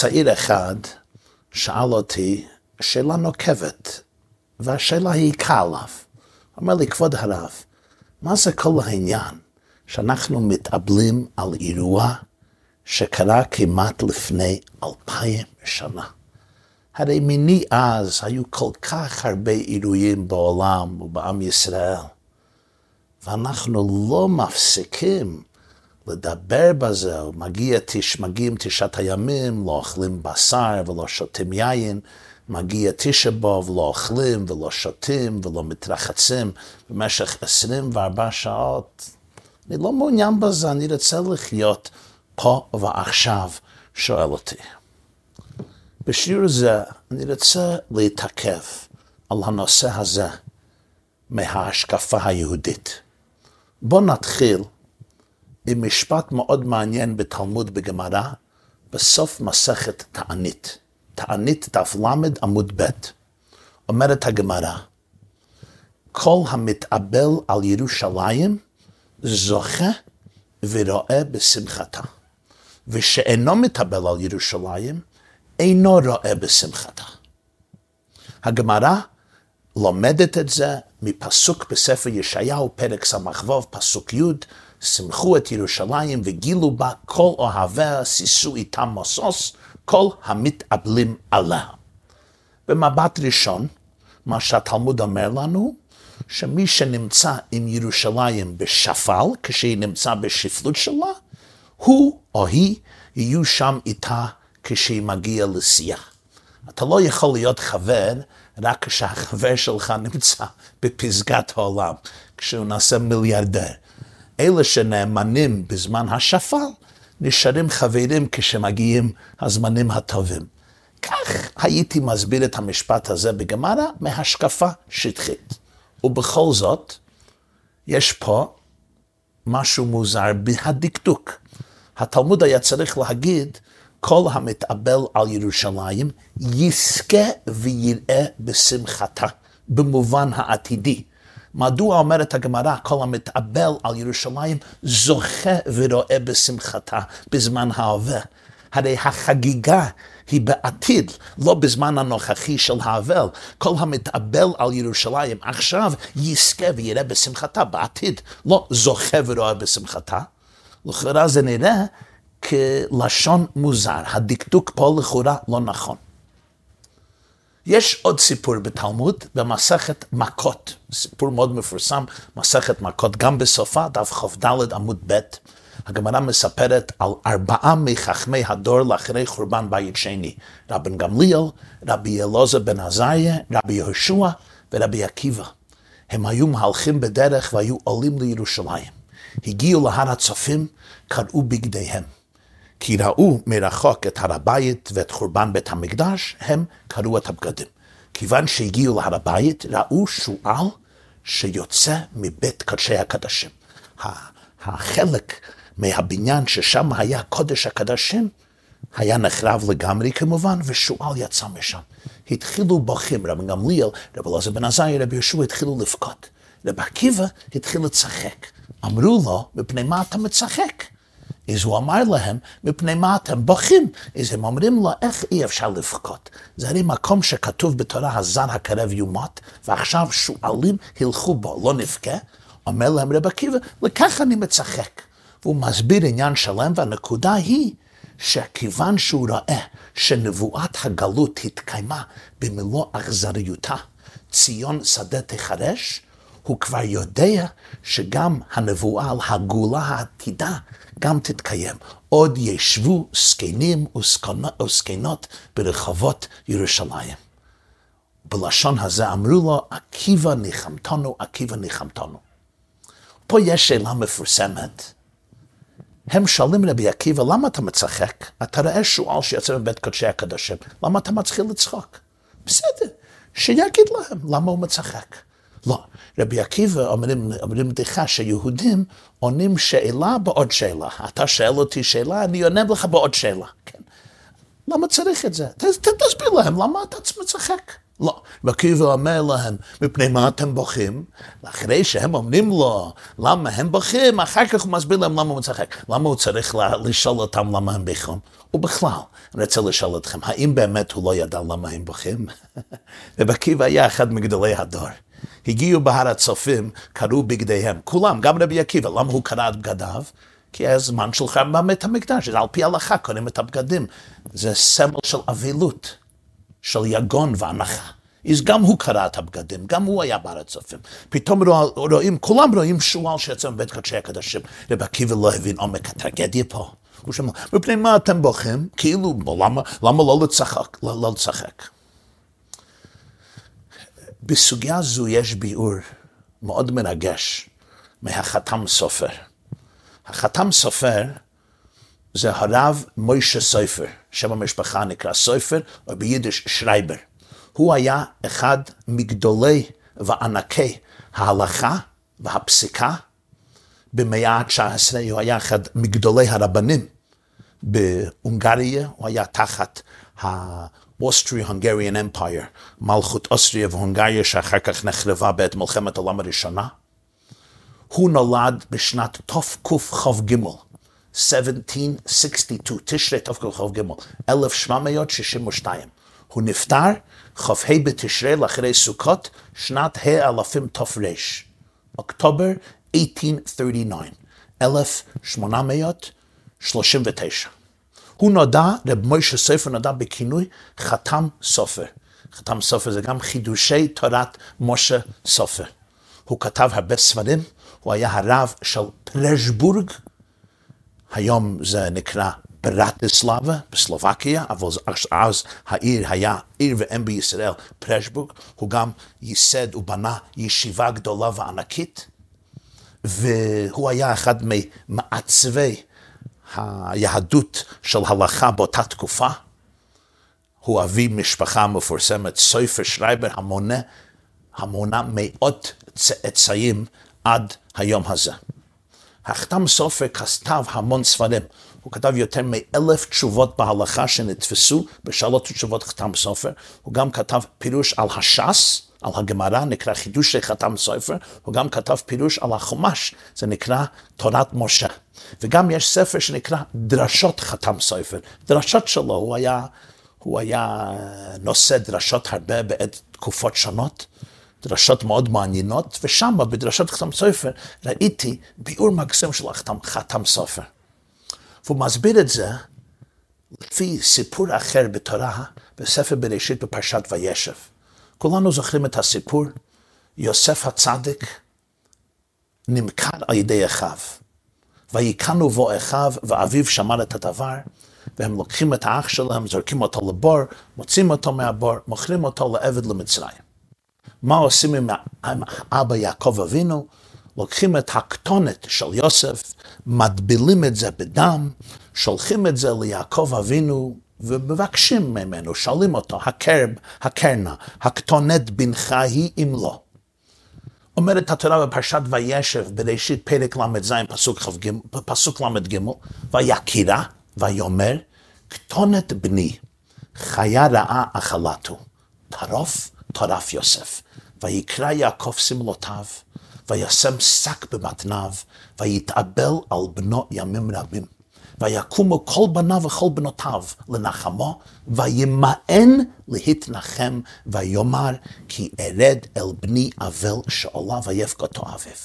צעיר אחד שאל אותי שאלה נוקבת, והשאלה היא קל עליו. אומר לי, כבוד הרב, מה זה כל העניין שאנחנו מתאבלים על אירוע שקרה כמעט לפני אלפיים שנה? הרי מני אז היו כל כך הרבה אירועים בעולם ובעם ישראל, ואנחנו לא מפסיקים לדבר בזה, מגיע תש, מגיעים תשעת הימים, לא אוכלים בשר ולא שותים יין, מגיע תשע באב, לא אוכלים ולא שותים ולא מתרחצים במשך 24 שעות. אני לא מעוניין בזה, אני רוצה לחיות פה ועכשיו, שואל אותי. בשיעור זה אני רוצה להתעכב על הנושא הזה מההשקפה היהודית. בואו נתחיל עם משפט מאוד מעניין בתלמוד בגמרא, בסוף מסכת תענית. תענית דף ל עמוד ב', אומרת הגמרא, כל המתאבל על ירושלים זוכה ורואה בשמחתה, ושאינו מתאבל על ירושלים, אינו רואה בשמחתה. הגמרא לומדת את זה מפסוק בספר ישעיהו, פרק ס"ו, פסוק י', שמחו את ירושלים וגילו בה כל אוהביה, שישו איתם משוש, כל המתאבלים עליה. במבט ראשון, מה שהתלמוד אומר לנו, שמי שנמצא עם ירושלים בשפל, כשהיא נמצא בשפלות שלה, הוא או היא יהיו שם איתה כשהיא מגיעה לשיח. אתה לא יכול להיות חבר רק כשהחבר שלך נמצא בפסגת העולם, כשהוא נעשה מיליארדר. אלה שנאמנים בזמן השפל, נשארים חברים כשמגיעים הזמנים הטובים. כך הייתי מסביר את המשפט הזה בגמרא מהשקפה שטחית. ובכל זאת, יש פה משהו מוזר בהדקדוק. התלמוד היה צריך להגיד, כל המתאבל על ירושלים יזכה ויראה בשמחתה, במובן העתידי. מדוע אומרת הגמרא, כל המתאבל על ירושלים זוכה ורואה בשמחתה בזמן ההווה? הרי החגיגה היא בעתיד, לא בזמן הנוכחי של האבל. כל המתאבל על ירושלים עכשיו יזכה ויראה בשמחתה בעתיד, לא זוכה ורואה בשמחתה. לכאורה זה נראה כלשון מוזר, הדקדוק פה לכאורה לא נכון. יש עוד סיפור בתלמוד, במסכת מכות, סיפור מאוד מפורסם, מסכת מכות, גם בסופה, דף כ"ד עמוד ב', הגמרא מספרת על ארבעה מחכמי הדור לאחרי חורבן בית שני, רבן גמליאל, רבי אלעזר בן עזריה, רבי יהושע ורבי עקיבא. הם היו מהלכים בדרך והיו עולים לירושלים. הגיעו להר הצופים, קרעו בגדיהם. כי ראו מרחוק את הר הבית ואת חורבן בית המקדש, הם קראו את הבגדים. כיוון שהגיעו להר הבית, ראו שועל שיוצא מבית קדשי הקדשים. החלק מהבניין ששם היה קודש הקדשים, היה נחרב לגמרי כמובן, ושועל יצא משם. התחילו בוכים, רבי גמליאל, רבי אלעזר בן עזאי, רבי יהושע התחילו לבכות. רבי עקיבא התחיל לצחק. אמרו לו, מפני מה אתה מצחק? אז הוא אמר להם, מפני מה אתם בוכים? אז הם אומרים לו, איך אי אפשר לבכות? זה הרי מקום שכתוב בתורה, הזן הקרב יומות, ועכשיו שועלים הלכו בו, לא נבכה? אומר להם רב עקיבא, לכך אני מצחק. והוא מסביר עניין שלם, והנקודה היא שכיוון שהוא רואה שנבואת הגלות התקיימה במלוא אכזריותה, ציון שדה תחרש, הוא כבר יודע שגם הנבואה על הגאולה העתידה גם תתקיים. עוד ישבו זקנים וזקנות ברחובות ירושלים. בלשון הזה אמרו לו, עקיבא ניחמתנו, עקיבא ניחמתנו. פה יש שאלה מפורסמת. הם שואלים רבי עקיבא, למה אתה מצחק? אתה רואה שועל שיוצא מבית קודשי הקדושים, למה אתה מתחיל לצחוק? בסדר, שיגיד להם למה הוא מצחק. לא, רבי עקיבא אומרים, אומרים בדיחה שיהודים עונים שאלה בעוד שאלה. אתה שואל אותי שאלה, אני עונה לך בעוד שאלה. כן. למה צריך את זה? ת, ת, תסביר להם למה אתה מצחק. לא. ועקיבא אומר להם, מפני מה אתם בוכים? אחרי שהם אומרים לו למה הם בוכים, אחר כך הוא מסביר להם למה הוא צחק. למה הוא צריך לשאול אותם למה הם בוכים? ובכלל, אני רוצה לשאול אתכם, האם באמת הוא לא ידע למה הם בוכים? ובעקיבא היה אחד מגדולי הדור. הגיעו בהר הצופים, קראו בגדיהם, כולם, גם רבי עקיבא, למה הוא קרא את בגדיו? כי הזמן של חרם בית המקדש, על פי ההלכה קוראים את הבגדים. זה סמל של אבילות, של יגון והנחה. אז גם הוא קרא את הבגדים, גם הוא היה בהר הצופים. פתאום רואים, כולם רואים שועל שיצא מבית קודשי הקדשים. רבי עקיבא לא הבין עומק הטרגדיה פה. הוא שמע, מפני מה אתם בוכים? כאילו, למה, למה לא לצחק? לא, לא לצחק. בסוגיה זו יש ביאור מאוד מרגש מהחתם סופר. החתם סופר זה הרב מוישה סופר, שם המשפחה נקרא סופר, או ביידיש שרייבר. הוא היה אחד מגדולי וענקי ההלכה והפסיקה במאה ה-19, הוא היה אחד מגדולי הרבנים בהונגריה, הוא היה תחת ה-Austria-Hungarian Empire, מלכות אוסטריה והונגריה שאחר כך נחרבה בעת מלחמת העולם הראשונה. הוא נולד בשנת תקכ"ג, 1762, תשרי תקכ"ג, 1762. הוא נפטר כ"ה בתשרי לאחרי סוכות, שנת האלפים תר, אוקטובר 1839, 1839. הוא נודע, רב מוישה סופר נודע בכינוי חתם סופר. חתם סופר זה גם חידושי תורת משה סופר. הוא כתב הרבה ספרים, הוא היה הרב של פרשבורג, היום זה נקרא ברטיסלבה בסלובקיה, אבל אז העיר היה עיר ואם בישראל, פרשבורג, הוא גם ייסד ובנה ישיבה גדולה וענקית, והוא היה אחד ממעצבי היהדות של הלכה באותה תקופה. הוא אבי משפחה מפורסמת, סופר שרייבר, המונה, המונה מאות צאצאים עד היום הזה. החתם סופר כתב המון ספרים. הוא כתב יותר מאלף תשובות בהלכה שנתפסו בשאלות ותשובות חתם סופר. הוא גם כתב פירוש על הש"ס, על הגמרא, נקרא חידושי חתם סופר. הוא גם כתב פירוש על החומש, זה נקרא תורת משה. וגם יש ספר שנקרא דרשות חתם סופר. דרשות שלו, הוא היה, הוא היה נושא דרשות הרבה בעת תקופות שונות. דרשות מאוד מעניינות, ושם בדרשות חתם סופר ראיתי ביאור מקסים של חתם, חתם סופר. והוא מסביר את זה לפי סיפור אחר בתורה, בספר בראשית בפרשת וישב. כולנו זוכרים את הסיפור, יוסף הצדיק נמכר על ידי אחיו. ויקנו בו אחיו, ואביו שמר את הדבר, והם לוקחים את האח שלהם, זורקים אותו לבור, מוצאים אותו מהבור, מוכרים אותו לעבד למצרים. מה עושים עם אבא יעקב אבינו? לוקחים את הכתונת של יוסף, מטבילים את זה בדם, שולחים את זה ליעקב אבינו ומבקשים ממנו, שואלים אותו, הקרב, הקרנה, הכתונת בנך היא אם לא. אומרת התורה בפרשת וישב, בראשית פרק ל"ז, פסוק ל"ג, ויקירה, ויאמר, כתונת בני, חיה רעה אכלתו, טרוף טרף יוסף. ויקרא יעקב שמלותיו, וישם שק במתניו, ויתאבל על בנו ימים רבים. ויקומו כל בניו וכל בנותיו לנחמו, וימאן להתנחם, ויאמר כי ארד אל בני אבל שאולה ויבכתו אביו.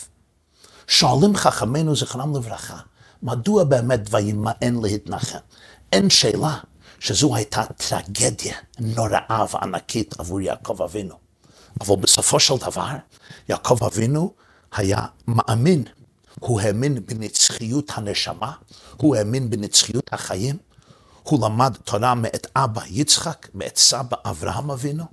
שואלים חכמינו זכרם לברכה, מדוע באמת וימאן להתנחם? אין שאלה שזו הייתה טרגדיה נוראה וענקית עבור יעקב אבינו. אבל בסופו של דבר, יעקב אבינו היה מאמין. הוא האמין בנצחיות הנשמה, הוא האמין בנצחיות החיים, הוא למד תורה מאת אבא יצחק, מאת סבא אברהם אבינו.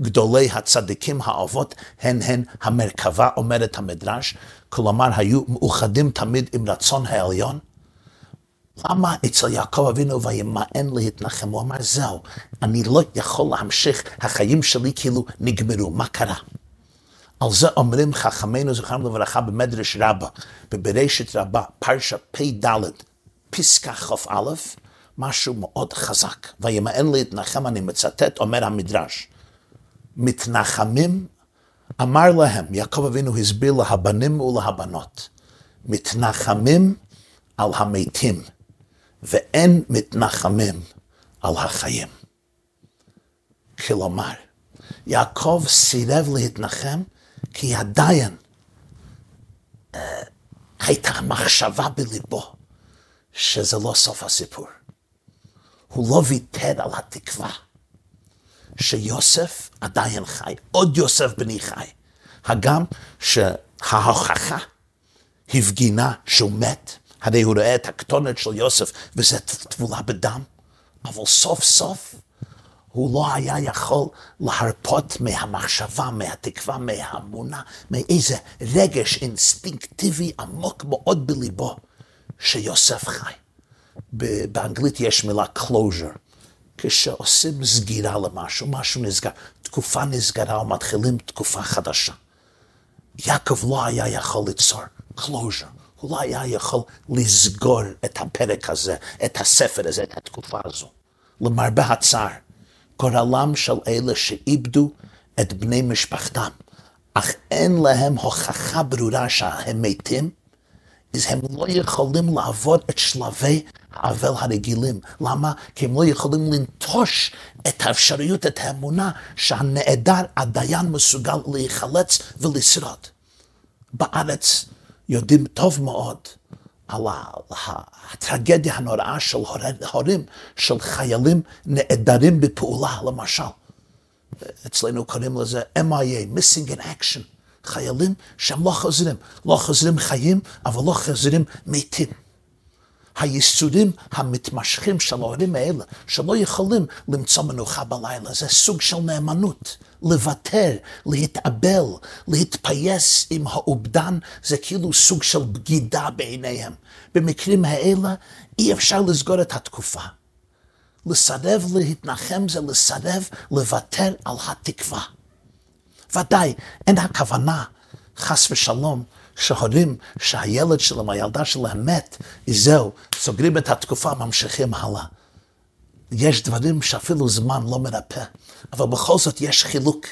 גדולי הצדיקים האבות הן הן המרכבה, אומרת המדרש, כלומר היו מאוחדים תמיד עם רצון העליון. למה אצל יעקב אבינו וימאן להתנחם? הוא אמר, זהו, אני לא יכול להמשיך, החיים שלי כאילו נגמרו, מה קרה? על זה אומרים חכמינו זכרם לברכה במדרש רבה, בבראשית רבה, פרשה פ"ד, פסקה כ"א, משהו מאוד חזק. וימאן להתנחם, אני מצטט, אומר המדרש, מתנחמים, אמר להם, יעקב אבינו הסביר להבנים ולהבנות, מתנחמים על המתים, ואין מתנחמים על החיים. כלומר, יעקב סירב להתנחם כי עדיין אה, הייתה מחשבה בליבו שזה לא סוף הסיפור. הוא לא ויתר על התקווה שיוסף עדיין חי, עוד יוסף בני חי. הגם שההוכחה הפגינה שהוא מת, הרי הוא רואה את הכתונת של יוסף וזה טבולה בדם, אבל סוף סוף הוא לא היה יכול להרפות מהמחשבה, מהתקווה, מהאמונה, מאיזה רגש אינסטינקטיבי עמוק מאוד בליבו, שיוסף חי. באנגלית יש מילה closure. כשעושים סגירה למשהו, משהו נסגר, תקופה נסגרה ומתחילים תקופה חדשה. יעקב לא היה יכול ליצור closure, הוא לא היה יכול לסגור את הפרק הזה, את הספר הזה, את התקופה הזו. למרבה הצער, גורלם של אלה שאיבדו את בני משפחתם, אך אין להם הוכחה ברורה שהם מתים, אז הם לא יכולים לעבור את שלבי האבל הרגילים. למה? כי הם לא יכולים לנטוש את האפשריות, את האמונה, שהנעדר הדיין מסוגל להיחלץ ולשרוד. בארץ יודעים טוב מאוד על הטרגדיה הנוראה של הורים, של חיילים נעדרים בפעולה, למשל. אצלנו קוראים לזה MIA, Missing in Action. חיילים שהם לא חוזרים, לא חוזרים חיים, אבל לא חוזרים מתים. הייסורים המתמשכים של ההורים האלה, שלא יכולים למצוא מנוחה בלילה, זה סוג של נאמנות. לוותר, להתאבל, להתפייס עם האובדן, זה כאילו סוג של בגידה בעיניהם. במקרים האלה אי אפשר לסגור את התקופה. לסרב להתנחם זה לסרב לוותר על התקווה. ודאי, אין הכוונה, חס ושלום, שהורים שהילד שלהם, הילדה שלהם מת, זהו, סוגרים את התקופה, ממשיכים הלאה. יש דברים שאפילו זמן לא מרפא, אבל בכל זאת יש חילוק.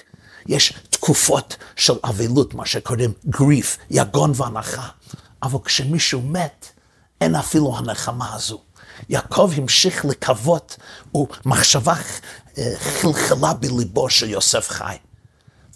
יש תקופות של אבלות, מה שקוראים grief, יגון והנחה. אבל כשמישהו מת, אין אפילו הנחמה הזו. יעקב המשיך לקוות, ומחשבה אה, חלחלה בליבו של יוסף חי.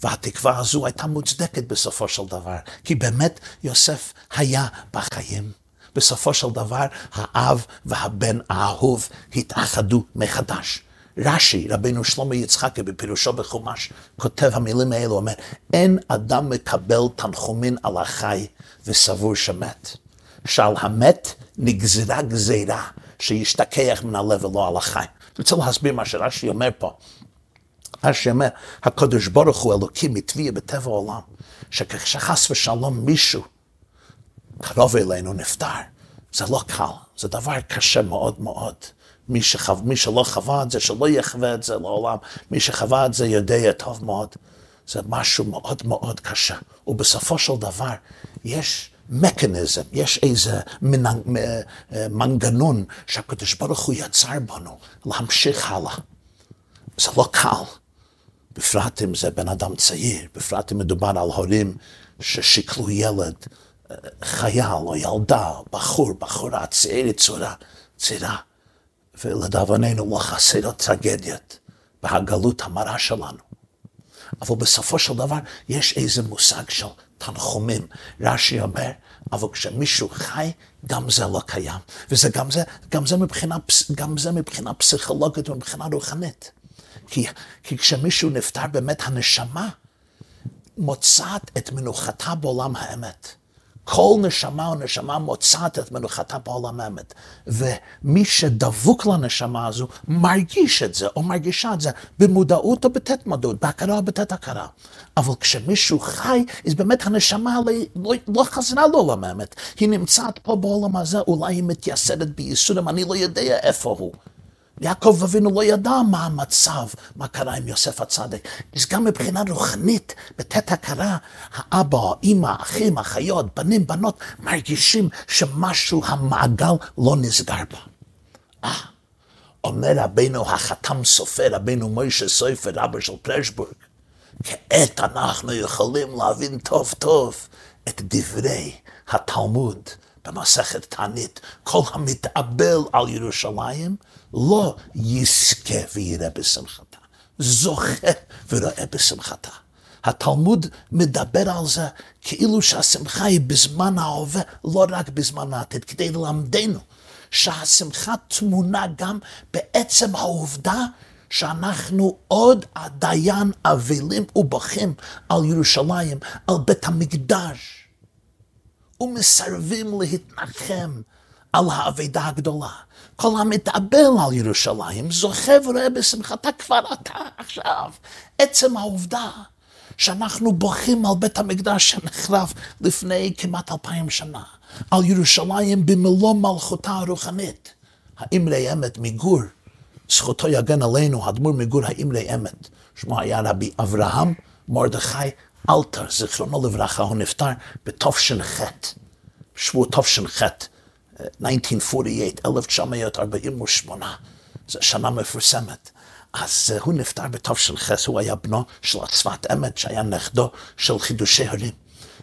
והתקווה הזו הייתה מוצדקת בסופו של דבר, כי באמת יוסף היה בחיים. בסופו של דבר האב והבן האהוב התאחדו מחדש. רש"י, רבינו שלמה יצחקי, בפירושו בחומש, כותב המילים האלו, אומר, אין אדם מקבל תנחומין על החי וסבור שמת. שעל המת נגזרה גזירה שישתכח מן הלב ולא על החי. אני רוצה להסביר מה שרש"י אומר פה. רש"י אומר, הקדוש ברוך הוא אלוקים הטביע בטבע העולם, שכשחס ושלום מישהו קרוב אלינו נפטר, זה לא קל, זה דבר קשה מאוד מאוד. מי, שחו, מי שלא חווה את זה, שלא יחווה את זה לעולם. מי שחווה את זה יודע טוב מאוד. זה משהו מאוד מאוד קשה. ובסופו של דבר, יש מכניזם, יש איזה מנ... מנגנון שהקדוש ברוך הוא יצר בנו להמשיך הלאה. זה לא קל. בפרט אם זה בן אדם צעיר, בפרט אם מדובר על הורים ששיקלו ילד, אה, חייל או ילדה, בחור, בחורה, צעירה, צורה, צעירה. ולדאבוננו לא חסרות טרגדיות בהגלות המרה שלנו. אבל בסופו של דבר יש איזה מושג של תנחומים. רש"י אומר, אבל כשמישהו חי, גם זה לא קיים. וזה גם זה, גם זה מבחינה, גם זה מבחינה פסיכולוגית ומבחינה רוחנית. כי, כי כשמישהו נפטר, באמת הנשמה מוצאת את מנוחתה בעולם האמת. כל נשמה או נשמה מוצאת את מנוחתה בעולם האמת. ומי שדבוק לנשמה הזו מרגיש את זה, או מרגישה את זה, במודעות או בתת מודעות, בהכרה או בתת הכרה. אבל כשמישהו חי, אז באמת הנשמה לא, לא חזרה לעולם האמת. היא נמצאת פה בעולם הזה, אולי היא מתייסדת בייסורים, אני לא יודע איפה הוא. יעקב אבינו לא ידע מה המצב, מה קרה עם יוסף הצדיק. אז גם מבחינה רוחנית, בתת הכרה, האבא, האמא, האחים, האחיות, בנים, בנות, מרגישים שמשהו, המעגל לא נסגר בה. אה, אומר רבינו החתם סופר, רבינו מוישה סופר, אבא של פרשבורג, כעת אנחנו יכולים להבין טוב טוב את דברי התלמוד במסכת תענית. כל המתאבל על ירושלים לא יזכה ויראה בשמחתה, זוכה ורואה בשמחתה. התלמוד מדבר על זה כאילו שהשמחה היא בזמן ההווה, לא רק בזמן העתיד, כדי ללמדנו שהשמחה טמונה גם בעצם העובדה שאנחנו עוד עדיין אבלים ובוכים על ירושלים, על בית המקדש, ומסרבים להתנחם על האבדה הגדולה. כל המתאבל על ירושלים זוכה ורואה בשמחתה כבר אתה עכשיו. עצם העובדה שאנחנו בוכים על בית המקדש שנחרב לפני כמעט אלפיים שנה, על ירושלים במלוא מלכותה הרוחנית. האמרי אמת מגור, זכותו יגן עלינו, האדמו"ר מגור האמרי אמת. שמו היה רבי אברהם מרדכי אלתר, זיכרונו לברכה, הוא נפטר בתש"ח, שבוע תש"ח, 1948, 1948, זו שנה מפורסמת. אז uh, הוא נפטר בתש"ח, הוא היה בנו של הצפת אמת, שהיה נכדו של חידושי הרים.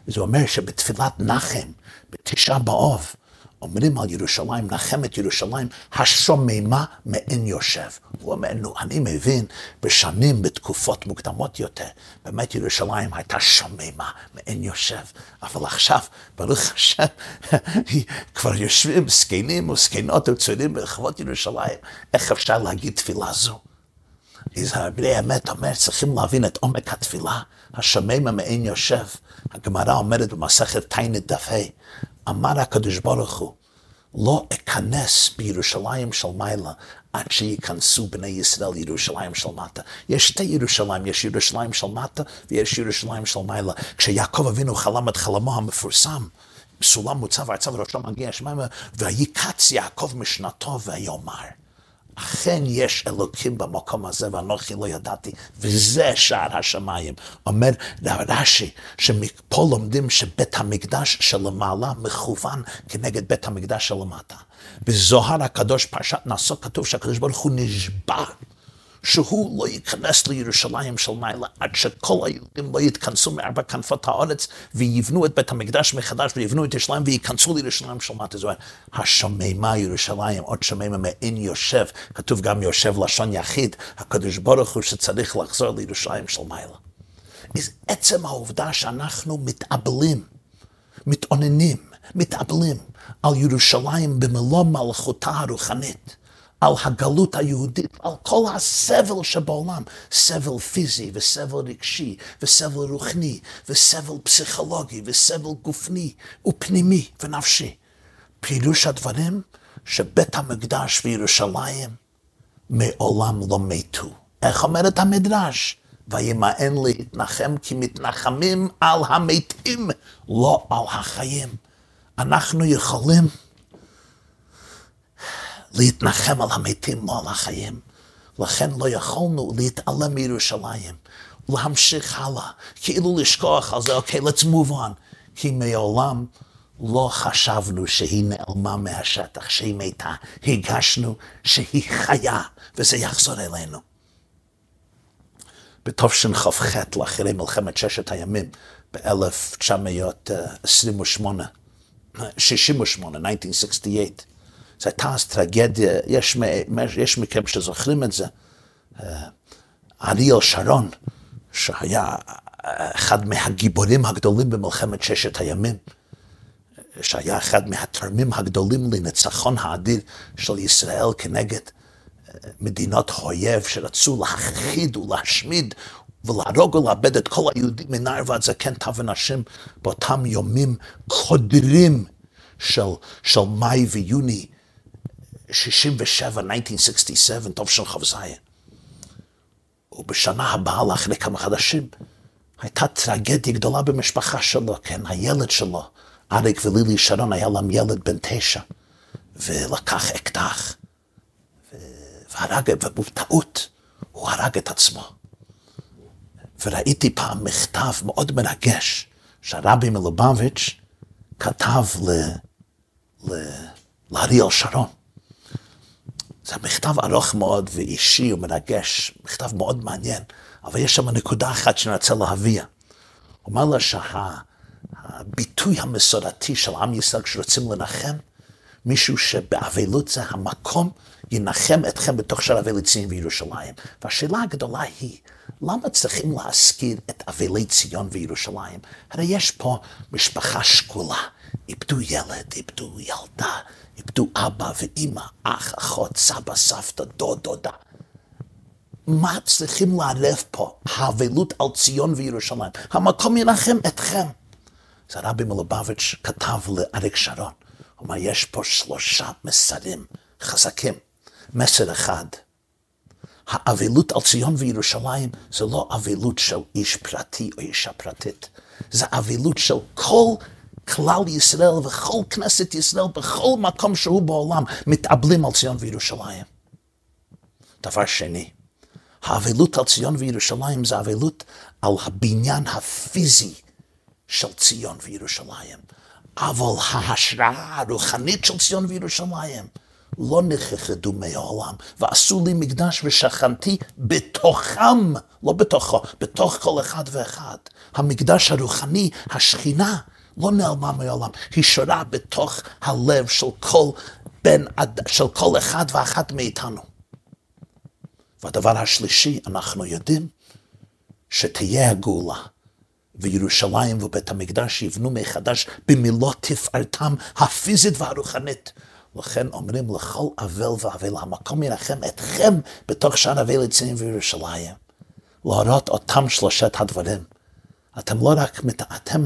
זה אומר שבתפילת נחם, בתשעה באוב, אומרים על ירושלים, נחם את ירושלים, השוממה מעין יושב. הוא אומר, נו, אני מבין, בשנים, בתקופות מוקדמות יותר, באמת ירושלים הייתה שוממה מעין יושב. אבל עכשיו, ברוך השם, כבר יושבים זקנים וזקנות וצעירים ברחבות ירושלים, איך אפשר להגיד תפילה זו? יזהר בני אמת אומר, צריכים להבין את עומק התפילה, השממה מעין יושב. הגמרא אומרת במסכת תיינית דף ה', אמר הקדוש ברוך הוא, לא אכנס בירושלים של מעלה עד שייכנסו בני ישראל לירושלים של מטה. יש שתי ירושלים, יש ירושלים של מטה ויש ירושלים של מעלה. כשיעקב אבינו חלם את חלמו המפורסם, סולם מוצב ארצה וראשו מגיע שמיימה, ויקץ יעקב משנתו ויאמר. אכן יש אלוקים במקום הזה ואנוכי לא ידעתי, וזה שער השמיים. אומר רש"י, שמפה לומדים שבית המקדש שלמעלה מכוון כנגד בית המקדש שלמטה. בזוהר הקדוש פרשת נשוא כתוב שהקדוש ברוך הוא נשבע. שהוא לא ייכנס לירושלים של מעלה עד שכל היהודים לא יתכנסו מארבע כנפות הארץ ויבנו את בית המקדש מחדש ויבנו את ירושלים וייכנסו לירושלים של מטה. זאת השוממה ירושלים, עוד שוממה מעין יושב, כתוב גם יושב לשון יחיד, הקדוש ברוך הוא שצריך לחזור לירושלים של מעלה. אז עצם העובדה שאנחנו מתאבלים, מתאוננים, מתאבלים על ירושלים במלוא מלכותה הרוחנית. על הגלות היהודית, על כל הסבל שבעולם, סבל פיזי וסבל רגשי וסבל רוחני וסבל פסיכולוגי וסבל גופני ופנימי ונפשי. פירוש הדברים שבית המקדש בירושלים מעולם לא מתו. איך אומרת המדרש? וימאן להתנחם כי מתנחמים על המתים, לא על החיים. אנחנו יכולים להתנחם על המתים, לא על החיים. לכן לא יכולנו להתעלם מירושלים, להמשיך הלאה, כאילו לשכוח על זה, אוקיי, okay, let's move on. כי מעולם לא חשבנו שהיא נעלמה מהשטח, שהיא מתה. הגשנו שהיא חיה, וזה יחזור אלינו. בתשכ"ח, לאחרי מלחמת ששת הימים, ב-1928, 68, 1968, זו הייתה אז טרגדיה, יש, יש מכם שזוכרים את זה. אה, אריאל שרון, שהיה אה, אחד מהגיבורים הגדולים במלחמת ששת הימים, שהיה אחד מהתרמים הגדולים לניצחון האדיר של ישראל כנגד אה, מדינות אויב שרצו להכחיד ולהשמיד ולהרוג ולאבד את כל היהודים מנער ועד זקן טף ונשים באותם יומים קודרים של, של מאי ויוני 67, 1967, טוב של כ"ז. ובשנה הבאה, לאחרי כמה חדשים, הייתה טרגדיה גדולה במשפחה שלו, כן, הילד שלו, אריק ולילי שרון, היה להם ילד בן תשע, ולקח אקדח, והרג, ובטעות הוא הרג את עצמו. וראיתי פעם מכתב מאוד מרגש שהרבי מלובביץ' כתב לאריאל שרון. זה מכתב ארוך מאוד ואישי ומרגש, מכתב מאוד מעניין. אבל יש שם נקודה אחת שאני רוצה להביא. הוא אומר לה שהביטוי המסורתי של עם ישראל כשרוצים לנחם, מישהו שבאבלות זה המקום ינחם אתכם בתוך שער אבלי ציון וירושלים. והשאלה הגדולה היא, למה צריכים להזכיר את אבלי ציון וירושלים? הרי יש פה משפחה שקולה, איבדו ילד, איבדו ילדה, איבדו אבא ואימא, אח, אחות, סבא, סבתא, דוד, דודה. מה צריכים לערב פה? האבלות על ציון וירושלים. המקום ינחם אתכם. זה רבי מלובביץ' כתב לאריק שרון. הוא אומר, יש פה שלושה מסרים חזקים. מסר אחד, האבלות על ציון וירושלים זה לא אבלות של איש פרטי או אישה פרטית, זה אבלות של כל כלל ישראל וכל כנסת ישראל בכל מקום שהוא בעולם מתאבלים על ציון וירושלים. דבר שני, האבלות על ציון וירושלים זה אבלות על הבניין הפיזי של ציון וירושלים. אבל ההשראה הרוחנית של ציון וירושלים לא נכחדו מהעולם, ועשו לי מקדש ושכנתי בתוכם, לא בתוכו, בתוך כל אחד ואחד. המקדש הרוחני, השכינה, לא נעלמה מהעולם, היא שורה בתוך הלב של כל, בן, של כל אחד ואחת מאיתנו. והדבר השלישי, אנחנו יודעים שתהיה הגאולה. וירושלים ובית המקדש יבנו מחדש במילות תפארתם הפיזית והרוחנית. לכן אומרים לכל אבל ואבל, המקום ינחם אתכם בתוך שער אבל יצאים וירושלים. להראות אותם שלושת הדברים. אתם לא רק, אתם,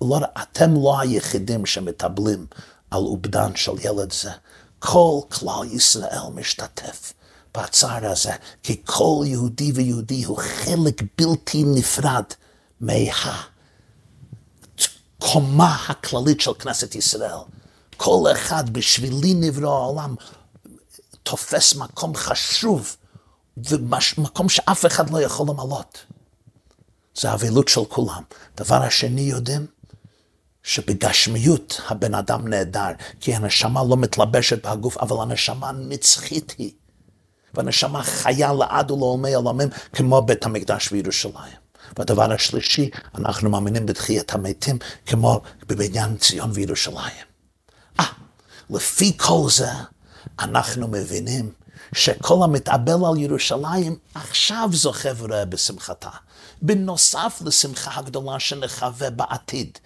לא, אתם לא היחידים שמטבלים על אובדן של ילד זה. כל כלל ישראל משתתף בצער הזה, כי כל יהודי ויהודי הוא חלק בלתי נפרד מהקומה הכללית של כנסת ישראל. כל אחד בשבילי נברא העולם תופס מקום חשוב ומקום שאף אחד לא יכול למלות. זה האבלות של כולם. דבר השני יודעים שבגשמיות הבן אדם נהדר, כי הנשמה לא מתלבשת בגוף, אבל הנשמה נצחית היא. והנשמה חיה לעד ולעולמי עולמים כמו בית המקדש בירושלים. והדבר השלישי, אנחנו מאמינים בתחיית המתים כמו בבניין ציון וירושלים. אה, לפי כל זה, אנחנו מבינים שכל המתאבל על ירושלים עכשיו זוכה ורואה בשמחתה. בנוסף לשמחה הגדולה שנחווה בעתיד,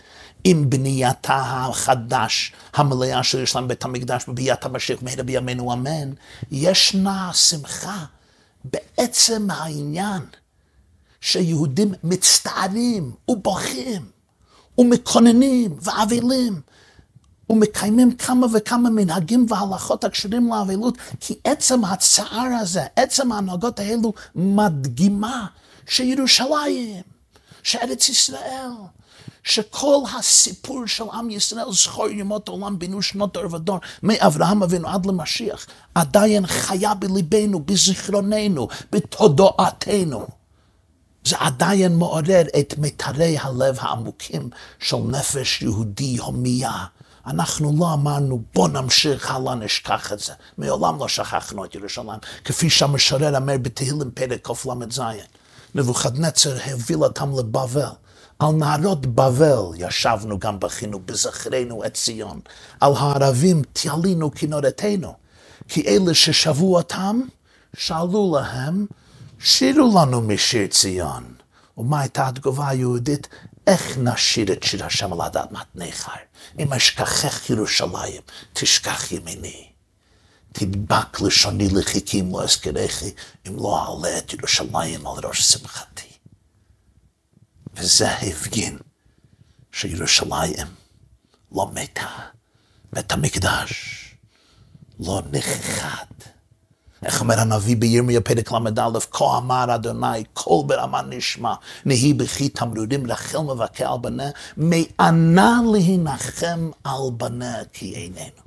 עם בנייתה החדש, המלאה של ירושלים בית המקדש, בביאת המשיח מהרה בימינו אמן, ישנה שמחה בעצם העניין שיהודים מצטערים ובוכים ומקוננים ואבלים ומקיימים כמה וכמה מנהגים והלכות הקשורים לאבלות, כי עצם הצער הזה, עצם ההנהגות האלו מדגימה שירושלים, שארץ ישראל, שכל הסיפור של עם ישראל, זכור ימות עולם בינו שנות דור ודור, מאברהם אבינו עד למשיח, עדיין חיה בליבנו, בזיכרוננו, בתודעתנו. זה עדיין מעורר את מיתרי הלב העמוקים של נפש יהודי הומייה. אנחנו לא אמרנו בוא נמשיך הלאה נשכח את זה. מעולם לא שכחנו את ירושלים, כפי שהמשורר אומר בתהילים פרק קל"ז. נבוכדנצר הביא אותם לבבל. על נהרות בבל ישבנו גם בכינו, בזכרנו את ציון. על הערבים תעלינו כנורתנו. כי אלה ששבו אותם, שאלו להם, שירו לנו משיר ציון. ומה הייתה התגובה היהודית? איך נשיר את שיר השם על אדמת נכר? אם אשכחך ירושלים, תשכח ימיני. תדבק לשוני לחיכים לא אזכרכי, אם לא אעלה את ירושלים על ראש שמחתי. וזה הפגין שירושלים לא מתה, בית המקדש לא נכחד. איך אומר הנביא בירמיה פרק ל"א, כה אמר אדוני, קול ברמה נשמע, נהי בכי תמרורים רחל מבכה על בניה, מענה להנחם על בניה כי איננו.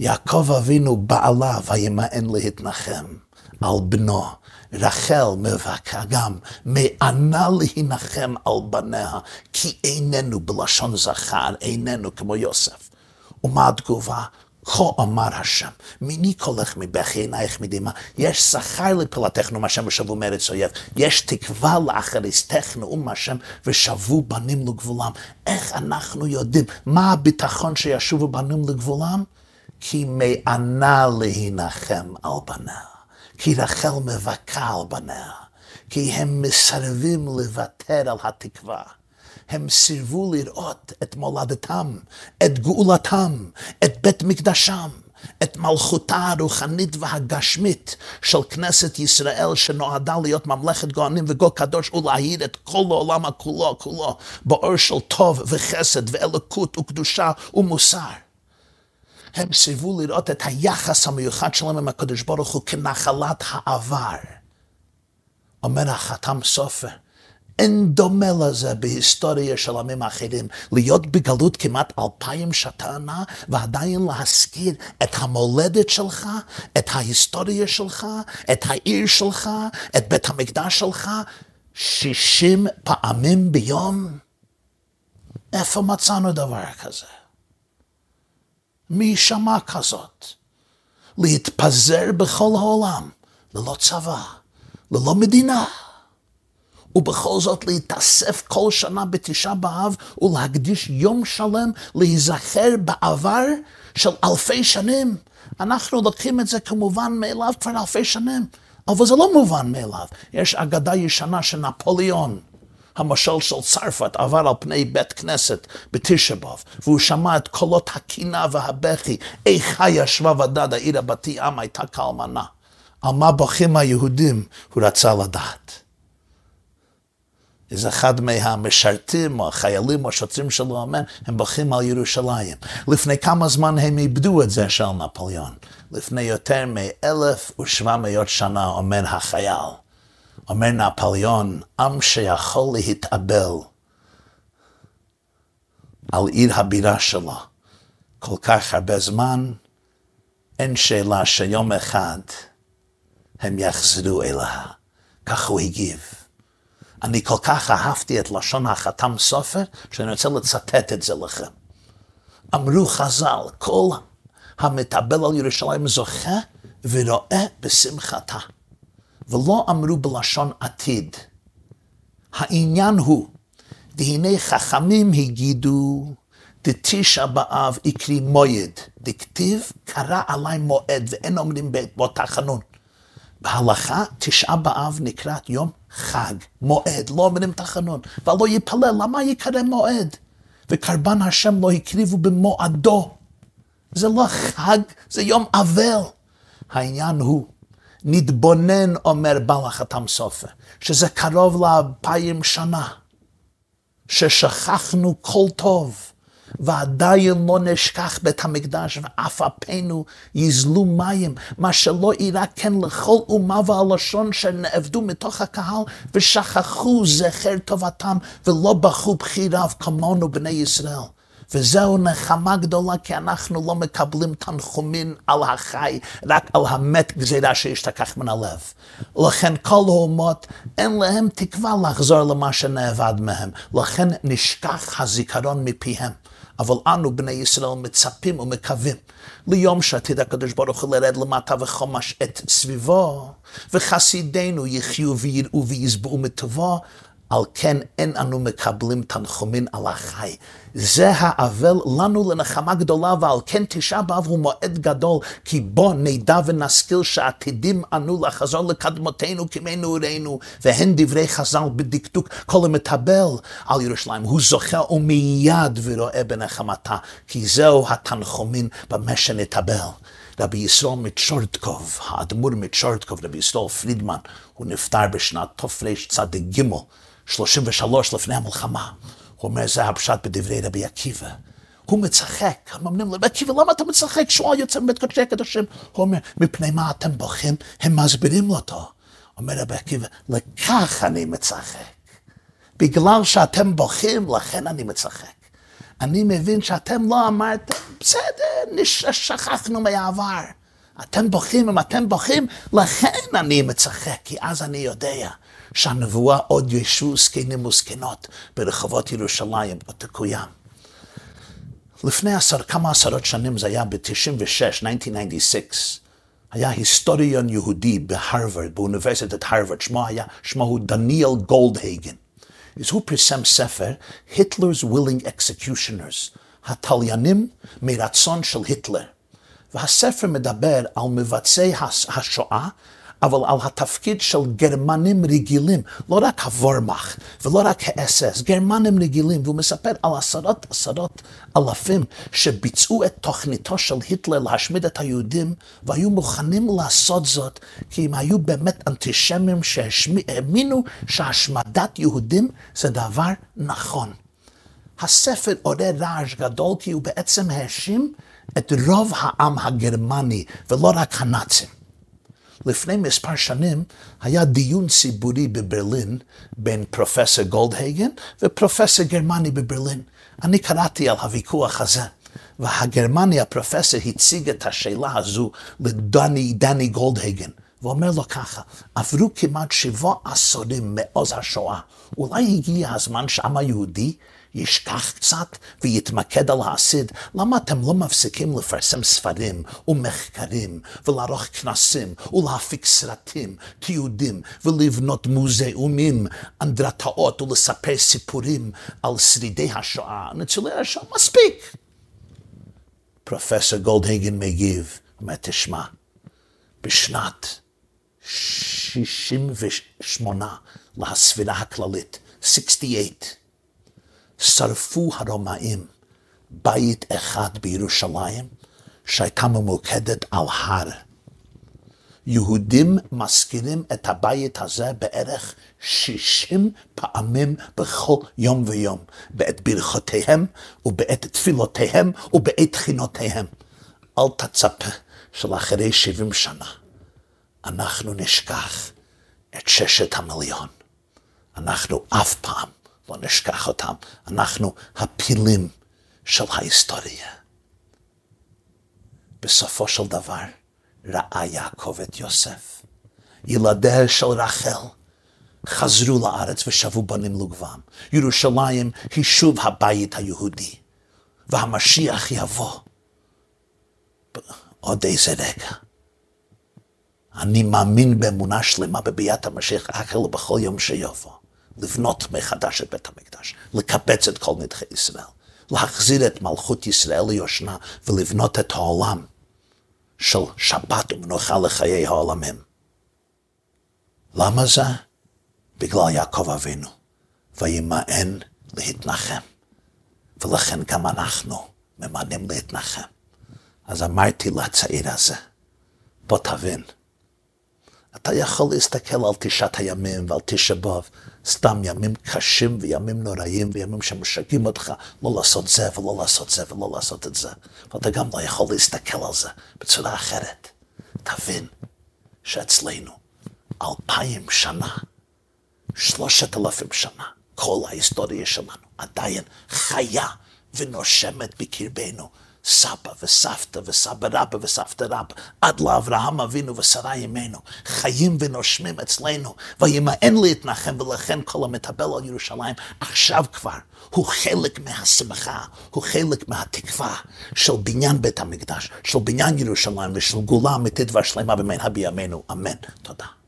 יעקב אבינו בעלה וימאן להתנחם על בנו. רחל מבכה גם, מענה להנחם על בניה, כי איננו בלשון זכר, איננו כמו יוסף. ומה התגובה? כה אמר השם, מיני קולך מבכי עינייך מדמעה, יש שכר לפעולתך נאום השם ושבו מארץ אויב, יש תקווה לאחריסתך נאום השם ושבו בנים לגבולם. איך אנחנו יודעים מה הביטחון שישובו בנים לגבולם? כי מענה להנחם על בניה, כי רחל מבכה על בניה, כי הם מסרבים לוותר על התקווה. הם סירבו לראות את מולדתם, את גאולתם, את בית מקדשם, את מלכותה הרוחנית והגשמית של כנסת ישראל שנועדה להיות ממלכת גאונים וגו קדוש ולהאיר את כל העולם הכולו כולו באור של טוב וחסד ואלוקות וקדושה ומוסר. הם סירבו לראות את היחס המיוחד שלהם עם הקדוש ברוך הוא כנחלת העבר. אומר החתם סופר, אין דומה לזה בהיסטוריה של עמים אחרים. להיות בגלות כמעט אלפיים שנה ועדיין להזכיר את המולדת שלך, את ההיסטוריה שלך, את העיר שלך, את בית המקדש שלך, שישים פעמים ביום? איפה מצאנו דבר כזה? מי שמע כזאת? להתפזר בכל העולם, ללא צבא, ללא מדינה. ובכל זאת להתאסף כל שנה בתשעה באב ולהקדיש יום שלם להיזכר בעבר של אלפי שנים. אנחנו לוקחים את זה כמובן מאליו כבר אלפי שנים, אבל זה לא מובן מאליו. יש אגדה ישנה של נפוליאון. המשל של צרפת עבר על פני בית כנסת בתשע באב, והוא שמע את קולות הקינה והבכי, איכה ישבה ודד העיר הביתי עם הייתה כאלמנה. על מה בוכים היהודים הוא רצה לדעת. איזה אחד מהמשרתים או החיילים או השוטרים שלו אומר, הם בוכים על ירושלים. לפני כמה זמן הם איבדו את זה של נפוליאון. לפני יותר מ-1700 שנה אומר החייל, אומר נפוליאון, עם שיכול להתאבל על עיר הבירה שלו כל כך הרבה זמן, אין שאלה שיום אחד הם יחזרו אליה. כך הוא הגיב. אני כל כך אהבתי את לשון החתם סופר, שאני רוצה לצטט את זה לכם. אמרו חז"ל, כל המטבל על ירושלים זוכה ורואה בשמחתה. ולא אמרו בלשון עתיד. העניין הוא, והנה חכמים הגידו, דתשע באב יקרי מויד, דכתיב קרא עלי מועד, ואין אומרים באותה חנון. בהלכה, תשעה באב נקראת יום חג, מועד, לא אומרים תחנון, ולא יפלל, למה יקרא מועד? וקרבן השם לא הקריבו במועדו. זה לא חג, זה יום אבל. העניין הוא, נתבונן, אומר בעל החתם סופר, שזה קרוב לאלפיים שנה, ששכחנו כל טוב. ועדיין לא נשכח בית המקדש, ואף אפינו יזלו מים, מה שלא אירע כן לכל אומה והלשון שנאבדו מתוך הקהל, ושכחו זכר טובתם, ולא בכו בחיריו כמונו בני ישראל. וזהו נחמה גדולה, כי אנחנו לא מקבלים תנחומים על החי, רק על המת גזירה שישתכח מן הלב. לכן כל האומות, אין להם תקווה לחזור למה שנאבד מהם. לכן נשכח הזיכרון מפיהם. אבל אנו בני ישראל מצפים ומקווים ליום שעתיד הקדוש ברוך הוא לרד למטה וחומש את סביבו, וחסידינו יחיו ויראו וישבעו מטובו, על כן אין אנו מקבלים תנחומין על החי. זה האבל לנו לנחמה גדולה, ועל כן תשעה באב הוא מועד גדול, כי בו נדע ונשכיל שעתידים אנו לחזור לקדמותינו כמי נעורינו, והן דברי חז"ל בדקדוק, כל המטבל על ירושלים, הוא זוכה ומיד ורואה בנחמתה, כי זהו התנחומין במה שנטבל. רבי ישראל מצ'ורטקוב, האדמו"ר מצ'ורטקוב, רבי ישראל פרידמן, הוא נפטר בשנת תרצ"ג, 33 לפני המלחמה. הוא אומר, זה הפשט בדברי רבי עקיבא. הוא מצחק, הם אומרים לו, רבי עקיבא, למה אתה מצחק? שועל יוצא מבית קודשי הקדושים. הוא אומר, מפני מה אתם בוכים? הם מסבירים לו אותו. אומר רבי עקיבא, לכך אני מצחק. בגלל שאתם בוכים, לכן אני מצחק. אני מבין שאתם לא אמרתם, בסדר, שכחנו מהעבר. אתם בוכים, אם אתם בוכים, לכן אני מצחק, כי אז אני יודע שהנבואה עוד ישו זקנים וזקנות ברחובות ירושלים עוד תקוים. לפני עשר, כמה עשרות שנים, זה היה ב-96, 1996, היה היסטוריון יהודי בהרווארד, באוניברסיטת הרווארד, שמו היה, שמו הוא דניאל גולדהגן. אז הוא פרסם ספר, Hitler's Willing Executioners, התליינים מרצון של היטלר. והספר מדבר על מבצעי השואה אבל על התפקיד של גרמנים רגילים, לא רק הוורמאך ולא רק האס-אס, גרמנים רגילים, והוא מספר על עשרות עשרות אלפים שביצעו את תוכניתו של היטלר להשמיד את היהודים, והיו מוכנים לעשות זאת כי הם היו באמת אנטישמים שהאמינו שהשמדת יהודים זה דבר נכון. הספר עורר רעש גדול כי הוא בעצם האשים את רוב העם הגרמני ולא רק הנאצים. לפני מספר שנים היה דיון ציבורי בברלין בין פרופסור גולדהגן ופרופסור גרמני בברלין. אני קראתי על הוויכוח הזה. והגרמני, הפרופסור, הציג את השאלה הזו לדני דני גולדהגן, ואומר לו ככה, עברו כמעט שבעה עשורים מאז השואה, אולי הגיע הזמן שהעם היהודי ישכח קצת ויתמקד על העשיד, למה אתם לא מפסיקים לפרסם ספרים ומחקרים ולערוך כנסים ולהפיק סרטים, תיעודים ולבנות מוזיאומים, אנדרטאות ולספר סיפורים על שרידי השואה, ניצולי השואה, מספיק. פרופסור גולדהגן מגיב, אומר, תשמע, בשנת 68 לספירה הכללית, 68, שרפו הרומאים בית אחד בירושלים שהייתה ממוקדת על הר. יהודים מזכירים את הבית הזה בערך 60 פעמים בכל יום ויום, בעת ברכותיהם ובעת תפילותיהם ובעת תחינותיהם. אל תצפה שלאחרי 70 שנה אנחנו נשכח את ששת המיליון. אנחנו אף פעם לא נשכח אותם. אנחנו הפילים של ההיסטוריה. בסופו של דבר ראה יעקב את יוסף. ילדיה של רחל חזרו לארץ ושבו בנים לגבם. ירושלים היא שוב הבית היהודי, והמשיח יבוא עוד איזה רגע. אני מאמין באמונה שלמה בביאת המשיח אכל בכל יום שיבוא. לבנות מחדש את בית המקדש, לקבץ את כל נדחי ישראל, להחזיר את מלכות ישראל ליושנה ולבנות את העולם של שבת ומנוחה לחיי העולמים. למה זה? בגלל יעקב אבינו, וימאן להתנחם. ולכן גם אנחנו ממאנים להתנחם. אז אמרתי לצעיר הזה, בוא תבין, אתה יכול להסתכל על תשעת הימים ועל תשע באב, סתם ימים קשים וימים נוראים וימים שמשגעים אותך לא לעשות זה ולא לעשות זה ולא לעשות את זה. ואתה גם לא יכול להסתכל על זה בצורה אחרת. תבין שאצלנו אלפיים שנה, שלושת אלפים שנה, כל ההיסטוריה שלנו עדיין חיה ונושמת בקרבנו. סבא וסבתא וסבא רבא וסבתא רבא, עד לאברהם אבינו ושרה אמנו, חיים ונושמים אצלנו, וימאן להתנחם, ולכן כל המטבל על ירושלים עכשיו כבר הוא חלק מהשמחה, הוא חלק מהתקווה של בניין בית המקדש, של בניין ירושלים ושל גאולה אמיתית והשלמה במהרה בימינו, אמן. תודה.